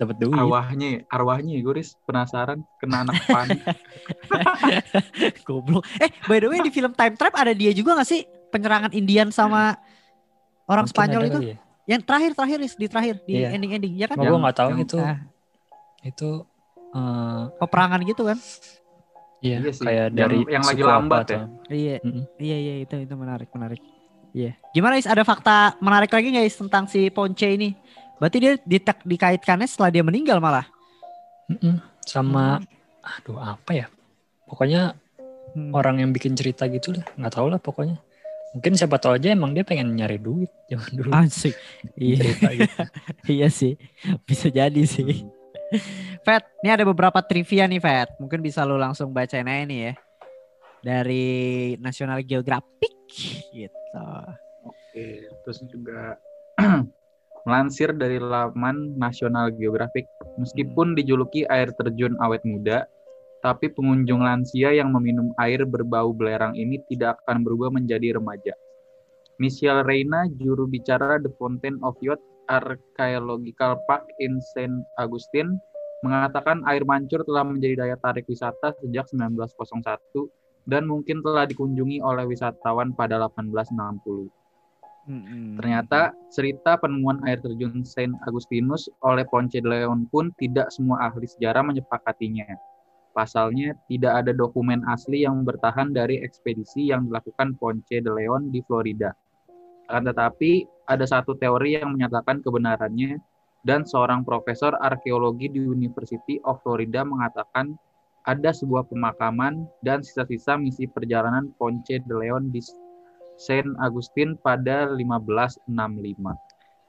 Speaker 3: dapat duit.
Speaker 2: Arwahnya, arwahnya gue Riz, penasaran kena anak pan. <laughs>
Speaker 1: Goblok. Eh, by the way di film Time Trap ada dia juga gak sih penyerangan Indian sama orang
Speaker 3: Mungkin
Speaker 1: Spanyol itu?
Speaker 3: ya.
Speaker 1: Yang terakhir terakhir Riz, di terakhir di
Speaker 3: Iya.
Speaker 1: ending-ending ya kan?
Speaker 3: Gue nggak tahu
Speaker 2: yang-
Speaker 3: itu
Speaker 1: Ah,
Speaker 3: itu eh,
Speaker 1: peperangan gitu kan?
Speaker 3: iya
Speaker 2: Iya sih,
Speaker 3: kayak
Speaker 2: yang-
Speaker 3: dari
Speaker 2: yang lagi lambat
Speaker 3: atau-
Speaker 2: ya.
Speaker 1: Iya,
Speaker 3: Mm-mm.
Speaker 1: iya iya itu itu menarik menarik. Iya. Gimana Is ada fakta menarik lagi nggak Is tentang si Ponce ini? Berarti dia ditek- dikaitkannya setelah dia meninggal malah.
Speaker 3: Mm-mm. Sama aduh apa ya? Pokoknya
Speaker 1: Hmm.
Speaker 3: orang yang bikin cerita gitu lah, nggak tahu lah pokoknya. Mungkin siapa tahu aja emang dia pengen nyari duit zaman dulu
Speaker 1: Asik. Iya.
Speaker 3: gitu. <laughs>
Speaker 1: iya sih. Bisa jadi sih. Fat, ini ada beberapa trivia nih Fat. Mungkin bisa lu langsung bacain aja nih ya. Dari National Geographic gitu.
Speaker 2: Oke, terus juga <clears throat> melansir dari laman National Geographic, meskipun dijuluki air terjun awet muda, tapi pengunjung lansia yang meminum air berbau belerang ini tidak akan berubah menjadi remaja. Michelle Reina, juru bicara The Fountain of Youth Archaeological Park in Saint Augustine, mengatakan air mancur telah menjadi daya tarik wisata sejak 1901 dan mungkin telah dikunjungi oleh wisatawan pada 1860.
Speaker 1: Mm-mm.
Speaker 2: Ternyata cerita penemuan air terjun Saint Agustinus oleh Ponce de Leon pun tidak semua ahli sejarah menyepakatinya. Pasalnya, tidak ada dokumen asli yang bertahan dari ekspedisi yang dilakukan Ponce de Leon di Florida. Akan tetapi, ada satu teori yang menyatakan kebenarannya dan seorang profesor arkeologi di University of Florida mengatakan ada sebuah pemakaman dan sisa-sisa misi perjalanan Ponce de Leon di Saint Agustin pada 1565.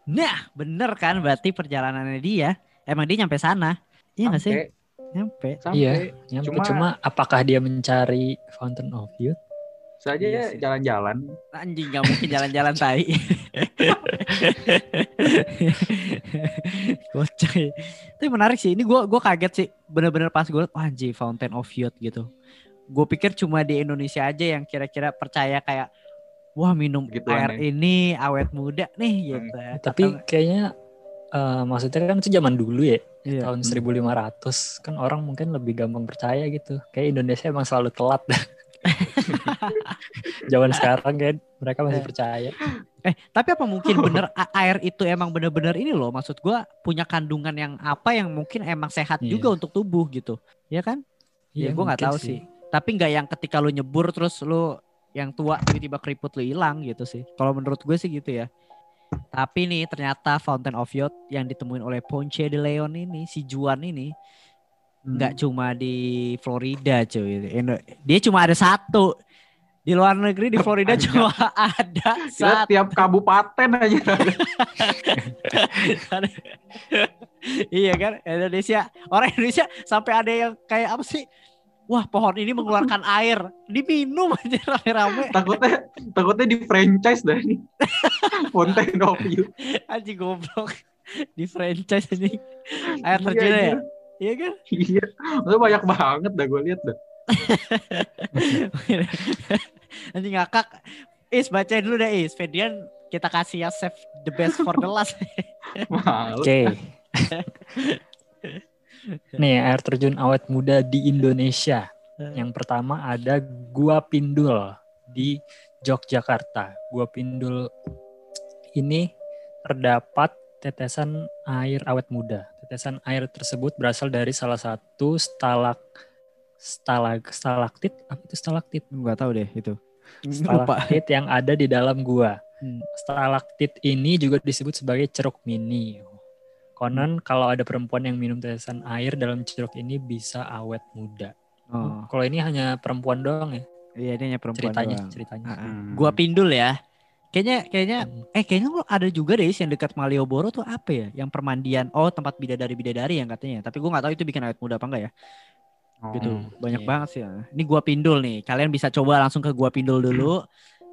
Speaker 1: Nah, bener kan berarti perjalanannya dia. Emang dia nyampe sana. Iya gak sih?
Speaker 2: Sampai-
Speaker 1: Nyampe.
Speaker 2: sampai
Speaker 3: Iya, Nyampe,
Speaker 2: Cuma-
Speaker 3: cuma, apakah dia mencari Fountain of Youth?
Speaker 2: saja
Speaker 1: Iya
Speaker 2: ya jalan-jalan.
Speaker 1: Anjing gak mungkin jalan-jalan tai. <laughs> Kocak ya. Tapi menarik sih. Ini gue gua kaget sih. Bener-bener pas gue liat, wah anjing Fountain of Youth gitu. Gue pikir cuma di Indonesia aja yang kira-kira percaya kayak wah minum
Speaker 2: Begituan
Speaker 1: air
Speaker 2: ya.
Speaker 1: ini awet muda nih gitu.
Speaker 3: Tapi
Speaker 1: Atau-
Speaker 3: kayaknya eh, maksudnya kan itu zaman dulu ya,
Speaker 1: iya.
Speaker 3: tahun 1500 kan orang mungkin lebih gampang percaya gitu. Kayak Indonesia emang selalu telat. <laughs> zaman sekarang kan mereka masih
Speaker 1: Eh.
Speaker 3: percaya.
Speaker 1: Eh, tapi apa mungkin bener a- air itu emang bener-bener ini loh, maksud gua punya kandungan yang apa yang mungkin emang sehat
Speaker 3: Iya.
Speaker 1: juga untuk tubuh gitu, ya kan? Ya, gua nggak tahu sih. Tapi nggak yang ketika lu nyebur terus lu yang tua tiba-tiba keriput lu hilang gitu sih. Kalau menurut gue sih gitu ya. Tapi nih ternyata Fountain of Youth yang ditemuin oleh Ponce de Leon ini, si Juan ini nggak cuma di Florida cuy. Dia cuma ada satu. Di luar negeri di Florida <laughs> cuma ada satu.
Speaker 2: tiap kabupaten aja. <laughs>
Speaker 1: iya kan Indonesia orang Indonesia sampai ada yang kayak apa sih wah pohon ini mengeluarkan air, diminum aja rame-rame.
Speaker 2: Takutnya takutnya di franchise dah ini. Fountain of Youth.
Speaker 1: Anjing goblok. Di franchise ini air
Speaker 2: Iya,
Speaker 1: terjun ya.
Speaker 2: anjir.
Speaker 1: Iya kan?
Speaker 2: Iya. Maksudnya banyak banget dah gue lihat dah. <laughs>
Speaker 1: Anjing ngakak. Is bacain dulu deh Is. Fedian kita kasih ya save the best for the last. <laughs>
Speaker 2: Malu.
Speaker 3: Oke. <laughs> Nih air terjun awet muda di Indonesia. Yang pertama ada Gua Pindul di Yogyakarta. Gua Pindul ini terdapat tetesan air awet muda. Tetesan air tersebut berasal dari salah satu stalak stalag stalaktit apa itu stalaktit
Speaker 1: Gak tahu deh itu.
Speaker 3: Stalaktit yang ada di dalam gua.
Speaker 1: Hmm.
Speaker 3: Stalaktit ini juga disebut sebagai ceruk mini. Konon kalau ada perempuan yang minum tetesan air dalam ceruk ini bisa awet muda.
Speaker 1: Oh,
Speaker 3: Kalau ini hanya perempuan doang ya
Speaker 1: iya ini hanya perempuan
Speaker 3: ceritanya,
Speaker 1: doang.
Speaker 3: ceritanya.
Speaker 1: Ah, ah.
Speaker 2: Hmm.
Speaker 1: Gua pindul ya. Kayaknya kayaknya
Speaker 3: Hmm.
Speaker 1: eh kayaknya lo ada juga deh yang dekat Malioboro tuh apa ya? Yang permandian. Oh, tempat bidadari bidadari yang katanya. Tapi gua nggak tahu itu bikin awet muda apa enggak ya.
Speaker 2: Oh.
Speaker 1: Gitu.
Speaker 3: Hmm,
Speaker 1: Banyak
Speaker 3: iya.
Speaker 1: banget sih. ya. Ini gua pindul nih. Kalian bisa coba langsung ke gua pindul dulu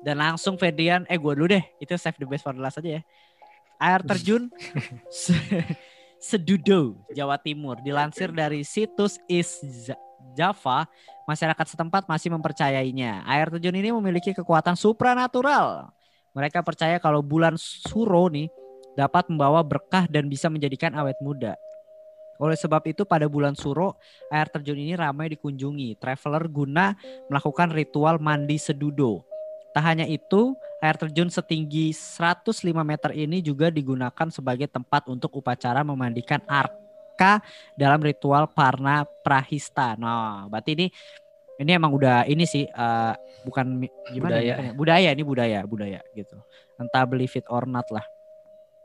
Speaker 1: dan langsung Fedian eh gua dulu deh. Itu save the best for the last aja ya. Air terjun <laughs> Se- Sedudo, Jawa Timur. Dilansir dari situs Is Java, masyarakat setempat masih mempercayainya. Air terjun ini memiliki kekuatan supranatural. Mereka percaya kalau bulan Suro nih dapat membawa berkah dan bisa menjadikan awet muda. Oleh sebab itu pada bulan Suro air terjun ini ramai dikunjungi. Traveler guna melakukan ritual mandi sedudo. Tak hanya itu, air terjun setinggi 105 meter ini juga digunakan sebagai tempat untuk upacara memandikan arka dalam ritual Parna Prahista. Nah, berarti ini ini emang udah ini sih eh, bukan gimana
Speaker 3: Budaya.
Speaker 1: ya? budaya ini budaya budaya gitu. Entah believe it or not lah.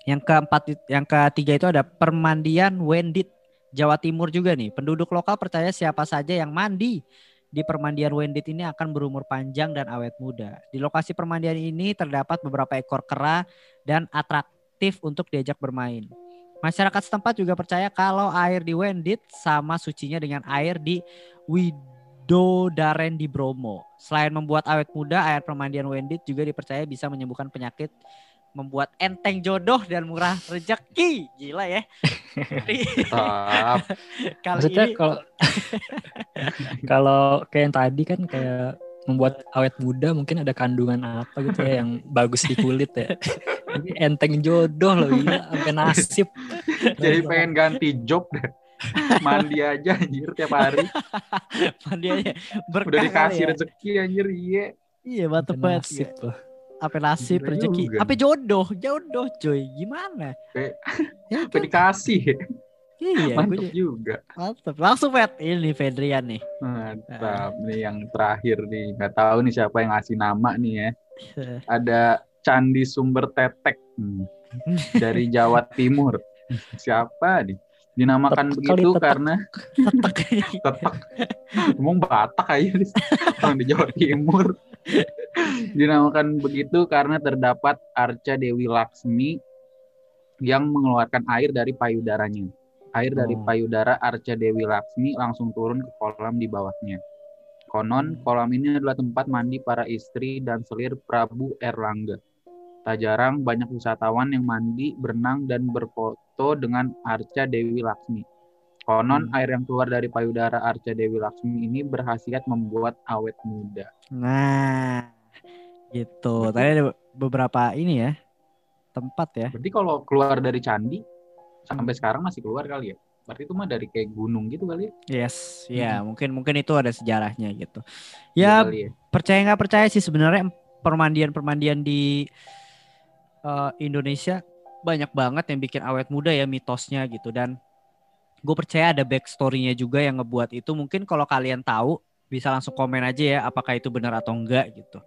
Speaker 1: Yang keempat yang ketiga itu ada permandian Wendit Jawa Timur juga nih. Penduduk lokal percaya siapa saja yang mandi di permandian Wendit ini akan berumur panjang dan awet muda. Di lokasi permandian ini terdapat beberapa ekor kera dan atraktif untuk diajak bermain. Masyarakat setempat juga percaya kalau air di Wendit sama sucinya dengan air di Widodaren di Bromo. Selain membuat awet muda, air permandian Wendit juga dipercaya bisa menyembuhkan penyakit, membuat enteng jodoh dan murah rezeki. Gila ya. <laughs> Kali
Speaker 3: Maksudnya
Speaker 1: ini
Speaker 3: kalau <laughs> kalau kayak yang tadi kan kayak membuat awet muda mungkin ada kandungan apa gitu ya yang bagus di kulit ya. <laughs> Ini enteng jodoh loh gila sampai nasib.
Speaker 2: Jadi pengen ganti job deh. Mandi aja anjir tiap hari.
Speaker 1: mandi aja berkah
Speaker 2: Udah dikasih
Speaker 1: ya.
Speaker 2: rezeki anjir iya.
Speaker 1: Iya mantep banget.
Speaker 3: nasib loh.
Speaker 1: Apa nasib
Speaker 2: Gila
Speaker 1: rezeki?
Speaker 2: juga.
Speaker 1: Apa jodoh? Jodoh coy. Gimana?
Speaker 2: Kayak-
Speaker 1: Ya
Speaker 2: Apa
Speaker 1: kan?
Speaker 2: dikasih.
Speaker 1: Iya, gue
Speaker 2: Mantap
Speaker 1: juga-
Speaker 2: juga.
Speaker 1: mantep. Langsung Pet. Ini Fedrian nih.
Speaker 2: Mantap. Nih yang terakhir nih. Nggak tahu nih siapa yang ngasih nama nih ya. <laughs> Ada Candi Sumber Tetek. Hmm. Dari Jawa Timur. <laughs> Siapa nih? Dinamakan
Speaker 3: Tetek
Speaker 2: begitu
Speaker 3: tetek.
Speaker 2: karena <laughs> tetek. Ngomong Batak aja orang di Jawa Timur. <laughs> Dinamakan begitu karena terdapat arca Dewi Laksmi yang mengeluarkan air dari payudaranya. Air dari
Speaker 1: Oh.
Speaker 2: payudara arca Dewi Laksmi langsung turun ke kolam di bawahnya. Konon kolam ini adalah tempat mandi para istri dan selir Prabu Erlangga. Tak jarang banyak wisatawan yang mandi, berenang, dan berfoto dengan arca Dewi Laksmi. Konon
Speaker 1: Hmm.
Speaker 2: air yang keluar dari payudara arca Dewi Laksmi ini berhasiat membuat awet muda.
Speaker 1: Nah, gitu. Tadi ada beberapa ini ya tempat ya.
Speaker 2: Berarti kalau keluar dari candi sampai sekarang masih keluar kali ya? Berarti itu mah dari kayak gunung gitu kali ya?
Speaker 1: Yes, ya
Speaker 3: Hmm.
Speaker 1: mungkin mungkin itu ada sejarahnya gitu.
Speaker 2: Iya
Speaker 1: Ya
Speaker 2: ya.
Speaker 1: percaya nggak percaya sih sebenarnya permandian-permandian di eh, Indonesia banyak banget yang bikin awet muda ya mitosnya gitu dan gue percaya ada backstory-nya juga yang ngebuat itu mungkin kalau kalian tahu bisa langsung komen aja ya apakah itu benar atau enggak gitu.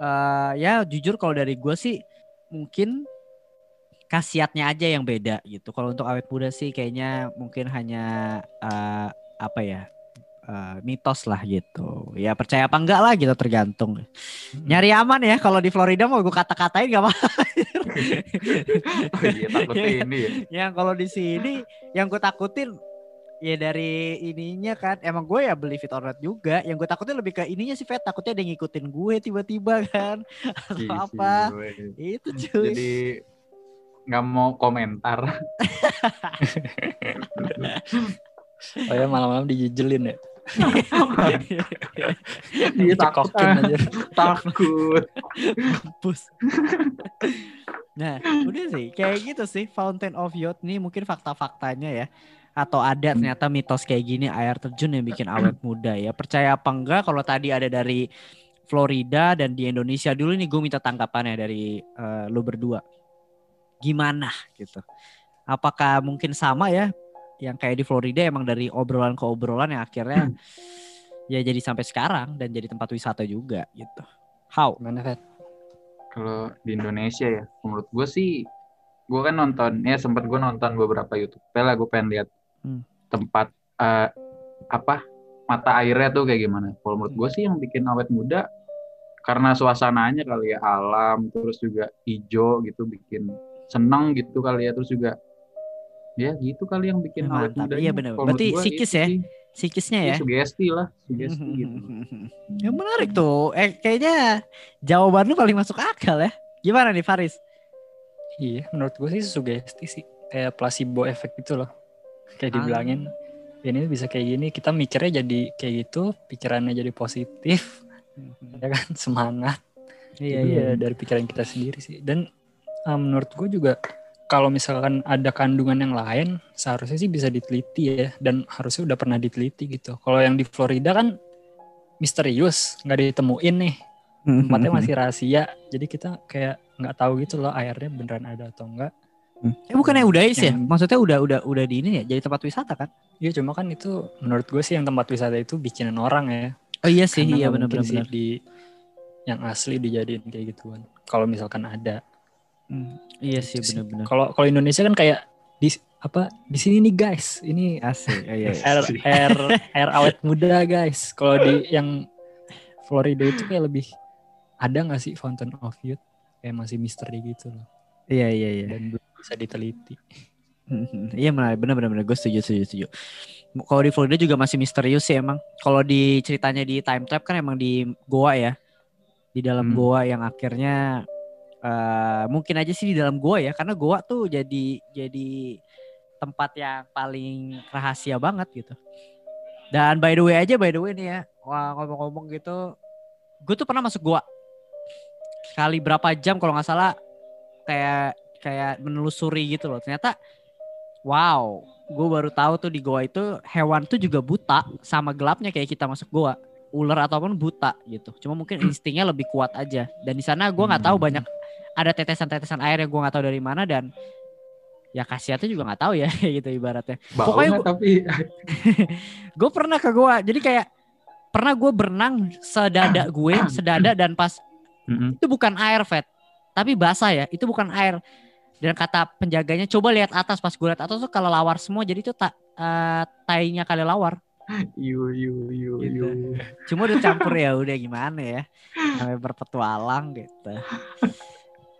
Speaker 1: Eh, ya jujur kalau dari gue sih mungkin khasiatnya aja yang beda gitu. Kalau untuk awet muda sih kayaknya mungkin hanya eh, apa ya eh, mitos lah gitu. Ya percaya apa enggak lah gitu tergantung. Nyari aman ya kalau di Florida mau gue kata-katain gak apa. <laughs>
Speaker 2: Oh iya takutnya <laughs> ini ya.
Speaker 1: Yang kalau di sini yang gue takutin ya dari ininya kan emang gue ya beli fit or not juga yang gue takutnya lebih ke ininya sih Fet takutnya ada yang ngikutin gue tiba-tiba kan atau
Speaker 2: Isi
Speaker 1: apa
Speaker 2: gue.
Speaker 1: itu cuy
Speaker 2: Jadi nggak mau komentar.
Speaker 3: Oh ya malam-malam dijejelin ya. <laughs>
Speaker 2: Dia takut,
Speaker 3: aja.
Speaker 2: takut.
Speaker 1: Mampus. nah, udah sih kayak gitu sih Fountain of Youth nih mungkin fakta-faktanya ya. Atau ada ternyata mitos kayak gini air terjun yang bikin awet muda ya. Percaya apa enggak kalau tadi ada dari Florida dan di Indonesia dulu nih gue minta tanggapannya dari eh, lu berdua. Gimana gitu. Apakah mungkin sama ya yang kayak di Florida emang dari obrolan ke obrolan yang akhirnya ya jadi sampai sekarang dan jadi tempat wisata juga gitu. How?
Speaker 3: Fet?
Speaker 2: Kalau di Indonesia ya, menurut gue sih, gue kan nonton, ya sempet gue nonton beberapa YouTube. lah gue pengen lihat
Speaker 1: Hmm.
Speaker 2: tempat eh, apa mata airnya tuh kayak gimana. Kalau menurut gue sih yang bikin awet muda karena suasananya kali ya alam, terus juga hijau gitu bikin seneng gitu kali ya, terus juga ya gitu kali yang bikin
Speaker 1: Ya,
Speaker 2: awet muda.
Speaker 1: Iya, bener. Berarti psikis ya? Psikisnya ya.
Speaker 2: Sugesti lah, sugesti gitu.
Speaker 1: Yang menarik tuh. Eh kayaknya jawaban lu paling masuk akal ya. Gimana nih Faris?
Speaker 3: Iya, menurut gue sih sugesti sih. Kayak placebo effect gitu loh. Kayak
Speaker 1: Ah.
Speaker 3: dibilangin, ini bisa kayak gini. Kita mikirnya jadi kayak gitu, pikirannya jadi positif. Ya kan, <laughs> semangat.
Speaker 1: Iya iya.
Speaker 3: ya dari pikiran kita sendiri sih. Dan uh, menurut gue juga kalau misalkan ada kandungan yang lain, seharusnya sih bisa diteliti ya. Dan harusnya udah pernah diteliti gitu. Kalau yang di Florida kan misterius, nggak ditemuin nih. Tempatnya <laughs> masih rahasia. Jadi kita kayak nggak tahu gitu loh airnya beneran ada atau enggak.
Speaker 1: Eh bukannya udah is ya? Maksudnya udah udah udah di ini ya jadi tempat wisata kan?
Speaker 3: Iya cuma kan itu menurut gue sih yang tempat wisata itu bikinan orang ya.
Speaker 1: Oh iya sih,
Speaker 3: Karena
Speaker 1: iya
Speaker 3: nggak
Speaker 1: benar
Speaker 3: mungkin
Speaker 1: benar
Speaker 3: sih
Speaker 1: benar.
Speaker 3: di yang asli dijadiin kayak gituan. Kalau misalkan ada.
Speaker 1: Hmm, Iya sih
Speaker 3: Gitu sih.
Speaker 1: benar benar.
Speaker 3: Kalau kalau Indonesia kan kayak di apa di sini nih guys, ini
Speaker 1: Asik. Oh, iya, iya.
Speaker 3: air air air awet muda guys. Kalau di yang Florida itu kayak lebih ada nggak sih Fountain of Youth? Kayak masih misteri gitu loh.
Speaker 1: Iya iya iya.
Speaker 3: Dan belum bisa diteliti. <laughs>
Speaker 1: Iya benar benar benar. Gue setuju setuju setuju. Kalau di Florida juga masih misterius sih emang. Kalau di ceritanya di time trap kan emang di Goa ya. Di dalam
Speaker 2: Hmm.
Speaker 1: Goa yang akhirnya eh mungkin aja sih di dalam Goa ya karena Goa tuh jadi jadi tempat yang paling rahasia banget gitu. Dan by the way aja by the way nih ya. Wah ngomong-ngomong gitu. Gue tuh pernah masuk Goa. Kali berapa jam kalau nggak salah kayak kayak menelusuri gitu loh. Ternyata wow, gue baru tahu tuh di goa itu hewan tuh juga buta sama gelapnya kayak kita masuk goa. Ular ataupun buta gitu. Cuma mungkin instingnya lebih kuat aja. Dan di sana gue nggak tahu
Speaker 3: Hmm.
Speaker 1: banyak ada tetesan-tetesan air yang gue nggak tahu dari mana dan ya khasiatnya juga nggak tahu ya <laughs> gitu ibaratnya.
Speaker 2: Bau
Speaker 1: Pokoknya gua-
Speaker 2: tapi <laughs>
Speaker 1: Gue pernah ke goa, jadi kayak pernah gue berenang sedada gue, sedada dan pas
Speaker 2: Mm-mm.
Speaker 1: itu bukan air vet tapi basah ya itu bukan air dan kata penjaganya coba lihat atas pas gue lihat atas tuh kalau lawar semua jadi itu tak eh, tainya kali lawar
Speaker 2: Yu yu yu
Speaker 1: Gitu.
Speaker 2: yu.
Speaker 1: cuma udah campur ya udah gimana ya sampai berpetualang gitu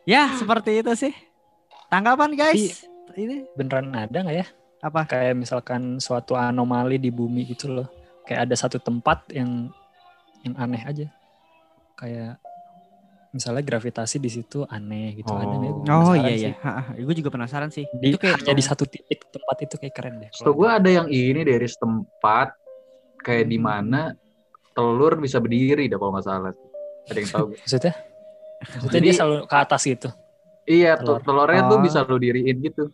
Speaker 1: ya seperti itu sih tanggapan guys ini
Speaker 3: Beneran ada nggak ya?
Speaker 1: apa
Speaker 3: Kayak misalkan suatu anomali di bumi gitu loh. Kayak ada satu tempat yang yang aneh aja. Kayak misalnya gravitasi di situ aneh gitu. Ada ya? Gua
Speaker 1: oh iya iya gue juga penasaran sih
Speaker 3: Di,
Speaker 1: itu kayak
Speaker 3: hanya di satu titik tempat itu kayak keren deh.
Speaker 2: Setahu gue ada yang ini dari setempat kayak
Speaker 1: Hmm.
Speaker 2: di mana telur bisa berdiri dah kalau nggak salah. Ada yang tahu? <laughs>
Speaker 3: Maksudnya? Maksudnya
Speaker 2: Jadi-
Speaker 3: dia selalu ke atas gitu.
Speaker 2: iya,
Speaker 3: Telur.
Speaker 2: telur. telurnya tuh
Speaker 1: Oh.
Speaker 2: bisa lu diriin gitu.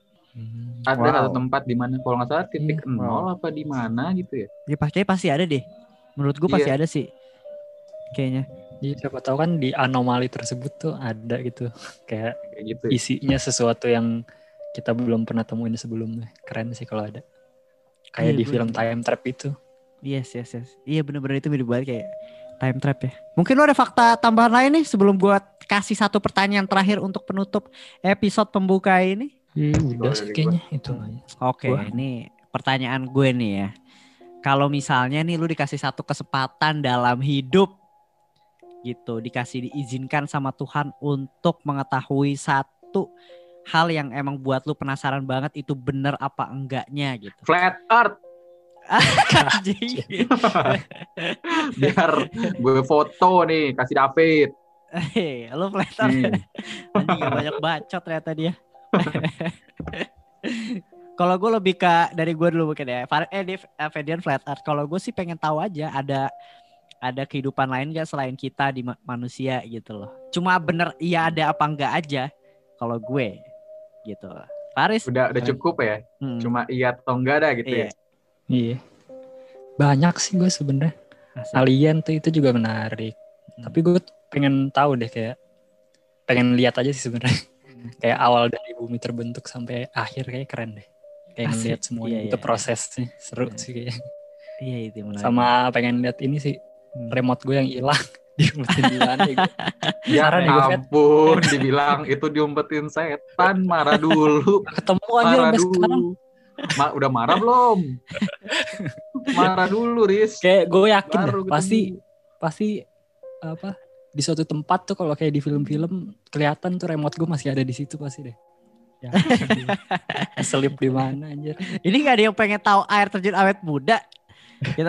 Speaker 2: Ada
Speaker 1: Wow.
Speaker 2: satu tempat di mana kalau nggak salah titik
Speaker 3: Hmm,
Speaker 2: nol apa di mana gitu ya.
Speaker 1: ya pasti pasti ada deh menurut gue pasti
Speaker 2: Iya.
Speaker 1: ada sih kayaknya
Speaker 3: Jadi siapa tahu kan di anomali tersebut tuh ada gitu. <laughs> Kayak
Speaker 2: Kayak gitu. ya.
Speaker 3: isinya sesuatu yang kita belum pernah temuin sebelumnya. Keren sih kalau ada. Kayak
Speaker 1: Iya,
Speaker 3: di
Speaker 1: gua
Speaker 3: film. Time Trap itu.
Speaker 1: Yes, yes, yes. Iya bener-bener itu mirip banget kayak time trap ya. Mungkin lo ada fakta tambahan lain nih sebelum gua kasih satu pertanyaan terakhir untuk penutup episode pembuka ini.
Speaker 3: Iya, udah sih kayaknya itu aja.
Speaker 1: Oke,
Speaker 2: Wah.
Speaker 1: ini pertanyaan gue nih ya. Kalau misalnya nih lu dikasih satu kesempatan dalam hidup gitu, dikasih diizinkan sama Tuhan untuk mengetahui satu hal yang emang buat lu penasaran banget itu bener apa enggaknya gitu.
Speaker 2: Flat Earth. <laughs> <laughs> Biar gue foto nih, kasih David.
Speaker 1: Hei, lu flat earth.
Speaker 2: Nih.
Speaker 1: Anjing gak banyak bacot ternyata dia. <laughs> Kalau gue lebih ke dari gue dulu mungkin ya. Far- Eh, eh, Fedian Flat Earth. Kalau gue sih pengen tahu aja ada ada kehidupan lain gak selain kita di ma- manusia gitu loh. Cuma bener iya ada apa enggak aja kalau gue gitu. Faris.
Speaker 2: Udah udah cukup ya.
Speaker 1: Hmm,
Speaker 2: Cuma iya atau enggak dah gitu
Speaker 1: Iya.
Speaker 2: ya.
Speaker 3: Iya. Banyak sih gue sebenarnya. Alien tuh itu juga menarik.
Speaker 1: Hmm.
Speaker 3: Tapi gue pengen tahu deh kayak pengen lihat aja sih sebenarnya.
Speaker 1: Hmm. <laughs>
Speaker 3: kayak awal dari bumi terbentuk sampai akhir kayak keren deh. Kayak
Speaker 1: Asik.
Speaker 3: ngeliat semuanya
Speaker 1: Iya,
Speaker 3: itu
Speaker 1: iya.
Speaker 3: prosesnya seru
Speaker 1: Iya.
Speaker 3: sih kayaknya.
Speaker 1: Iya itu menarik.
Speaker 3: Sama pengen lihat ini sih
Speaker 1: Hmm.
Speaker 3: remote gue yang hilang <laughs> diumpetin di ya gue. <laughs>
Speaker 2: Ya
Speaker 3: Saran nih gue, Fet.
Speaker 2: ampun, dibilang itu diumpetin setan, marah dulu. <laughs>
Speaker 3: Ketemu aja
Speaker 2: Marah
Speaker 3: sampai sekarang.
Speaker 2: dulu. Ma udah marah belum? marah dulu, Riz.
Speaker 3: Kayak gue yakin deh, pasti pasti apa di suatu tempat tuh kalau kayak di film-film kelihatan tuh remote gue masih ada di situ pasti deh. Ya, selip di mana anjir.
Speaker 1: Ini gak ada yang pengen tahu air terjun awet muda. Gitu.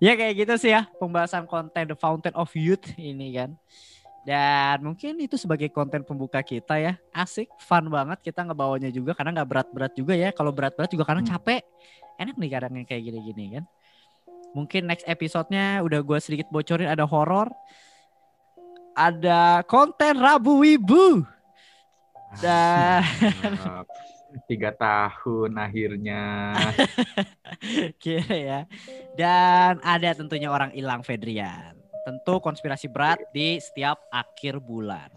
Speaker 1: ya kayak gitu sih ya pembahasan konten The Fountain of Youth ini kan. Dan mungkin itu sebagai konten pembuka kita ya. Asik, fun banget kita ngebawanya juga karena nggak berat-berat juga ya. Kalau berat-berat juga karena
Speaker 2: Hmm.
Speaker 1: capek. Enak nih kadang kayak gini-gini kan. Mungkin next episode-nya udah gue sedikit bocorin ada horor. Ada konten Rabu Wibu. Dah.
Speaker 2: Tiga tahun akhirnya. <laughs>
Speaker 1: Kira ya. Dan ada tentunya orang hilang Fedrian. Tentu konspirasi berat di setiap akhir bulan.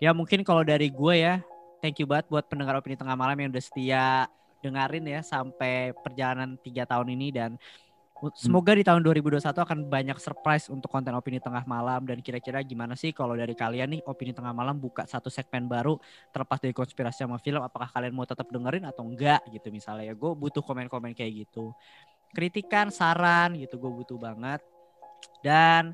Speaker 1: Ya mungkin kalau dari gue ya, thank you banget buat pendengar opini tengah malam yang udah setia dengerin ya sampai perjalanan tiga tahun ini dan semoga di tahun 2021 akan banyak surprise untuk konten opini tengah malam. Dan kira-kira gimana sih kalau dari kalian nih opini tengah malam buka satu segmen baru terlepas dari konspirasi sama film apakah kalian mau tetap dengerin atau enggak gitu misalnya? Ya gue butuh komen-komen kayak gitu. Kritikan saran gitu gue butuh banget. Dan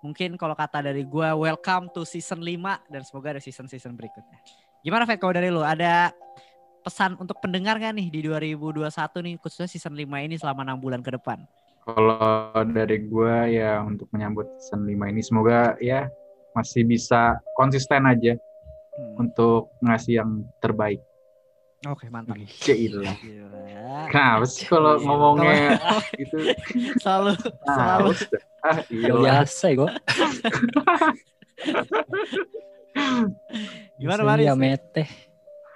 Speaker 1: mungkin kalau kata dari gue welcome to season 5 dan semoga ada season-season berikutnya. Gimana Fed kalau dari lu? Ada pesan untuk pendengar gak nih di 2021 nih khususnya season 5 ini selama enam bulan ke depan
Speaker 2: Kalau dari gua ya untuk menyambut season 5 ini semoga ya masih bisa konsisten aja
Speaker 1: Hmm,
Speaker 2: untuk ngasih yang terbaik.
Speaker 1: oke mantap
Speaker 2: Gila.
Speaker 1: Gila.
Speaker 2: Kenapa sih kalau
Speaker 1: Iya.
Speaker 2: ngomongnya <laughs> itu
Speaker 1: selalu selalu
Speaker 2: ah,
Speaker 3: biasa ya gue. <laughs>
Speaker 1: Gimana, Maris?
Speaker 3: Ya mete.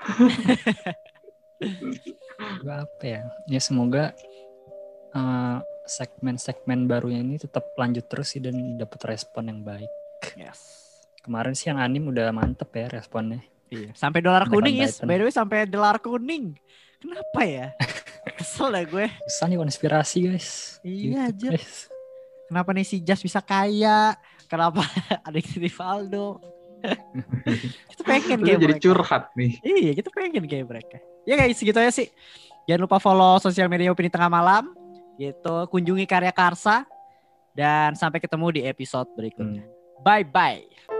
Speaker 3: <laughs> Gua apa ya? Ya semoga eh, segmen-segmen barunya ini tetap lanjut terus sih dan dapat respon yang baik.
Speaker 1: yes
Speaker 3: Kemarin sih yang anim udah mantep ya responnya.
Speaker 1: Iya. Sampai dolar kuning is.
Speaker 3: Titan.
Speaker 1: By the way sampai dolar kuning. Kenapa ya? <laughs> Kesel dah gue.
Speaker 3: Susah nih konspirasi guys.
Speaker 1: Iya,
Speaker 3: Gitu, guys.
Speaker 1: Kenapa nih si Jas bisa kaya? Kenapa <laughs> si Rivaldo? <laughs> kita pengen kayak
Speaker 2: jadi
Speaker 1: mereka.
Speaker 2: curhat nih.
Speaker 1: Iya, kita pengen kayak mereka. Ya guys, segitu aja sih. Jangan lupa follow sosial media Opini Tengah Malam. Gitu, kunjungi karya Karsa. Dan sampai ketemu di episode berikutnya. Bye-bye.